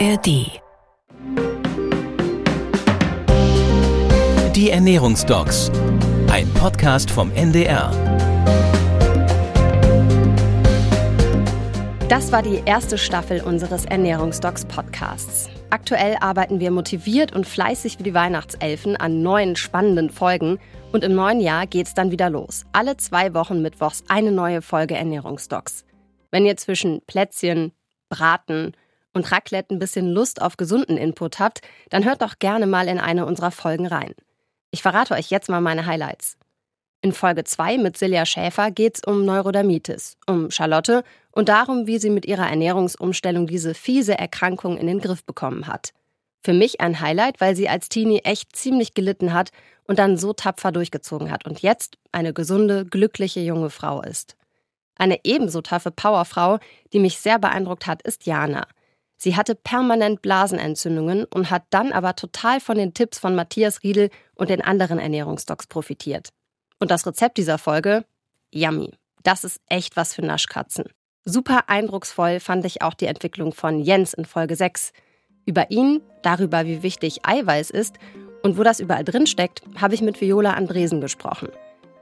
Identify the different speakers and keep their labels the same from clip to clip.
Speaker 1: ARD. Die Ernährungsdocs. Ein Podcast vom NDR.
Speaker 2: Das war die erste Staffel unseres Ernährungsdocs Podcasts. Aktuell arbeiten wir motiviert und fleißig wie die Weihnachtselfen an neuen spannenden Folgen und im neuen Jahr geht's dann wieder los. Alle zwei Wochen mittwochs eine neue Folge Ernährungsdocs. Wenn ihr zwischen Plätzchen, Braten und Raclette ein bisschen Lust auf gesunden Input habt, dann hört doch gerne mal in eine unserer Folgen rein. Ich verrate euch jetzt mal meine Highlights. In Folge 2 mit Silja Schäfer geht es um Neurodermitis, um Charlotte und darum, wie sie mit ihrer Ernährungsumstellung diese fiese Erkrankung in den Griff bekommen hat. Für mich ein Highlight, weil sie als Teenie echt ziemlich gelitten hat und dann so tapfer durchgezogen hat und jetzt eine gesunde, glückliche junge Frau ist. Eine ebenso taffe Powerfrau, die mich sehr beeindruckt hat, ist Jana. Sie hatte permanent Blasenentzündungen und hat dann aber total von den Tipps von Matthias Riedel und den anderen Ernährungsdocs profitiert. Und das Rezept dieser Folge? Yummy. Das ist echt was für Naschkatzen. Super eindrucksvoll fand ich auch die Entwicklung von Jens in Folge 6. Über ihn, darüber, wie wichtig Eiweiß ist und wo das überall drin steckt, habe ich mit Viola Andresen gesprochen.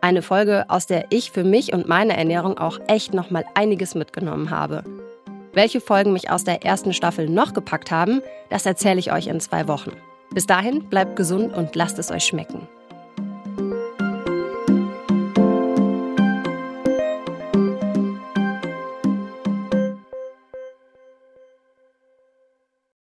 Speaker 2: Eine Folge, aus der ich für mich und meine Ernährung auch echt nochmal einiges mitgenommen habe. Welche Folgen mich aus der ersten Staffel noch gepackt haben, das erzähle ich euch in zwei Wochen. Bis dahin bleibt gesund und lasst es euch schmecken.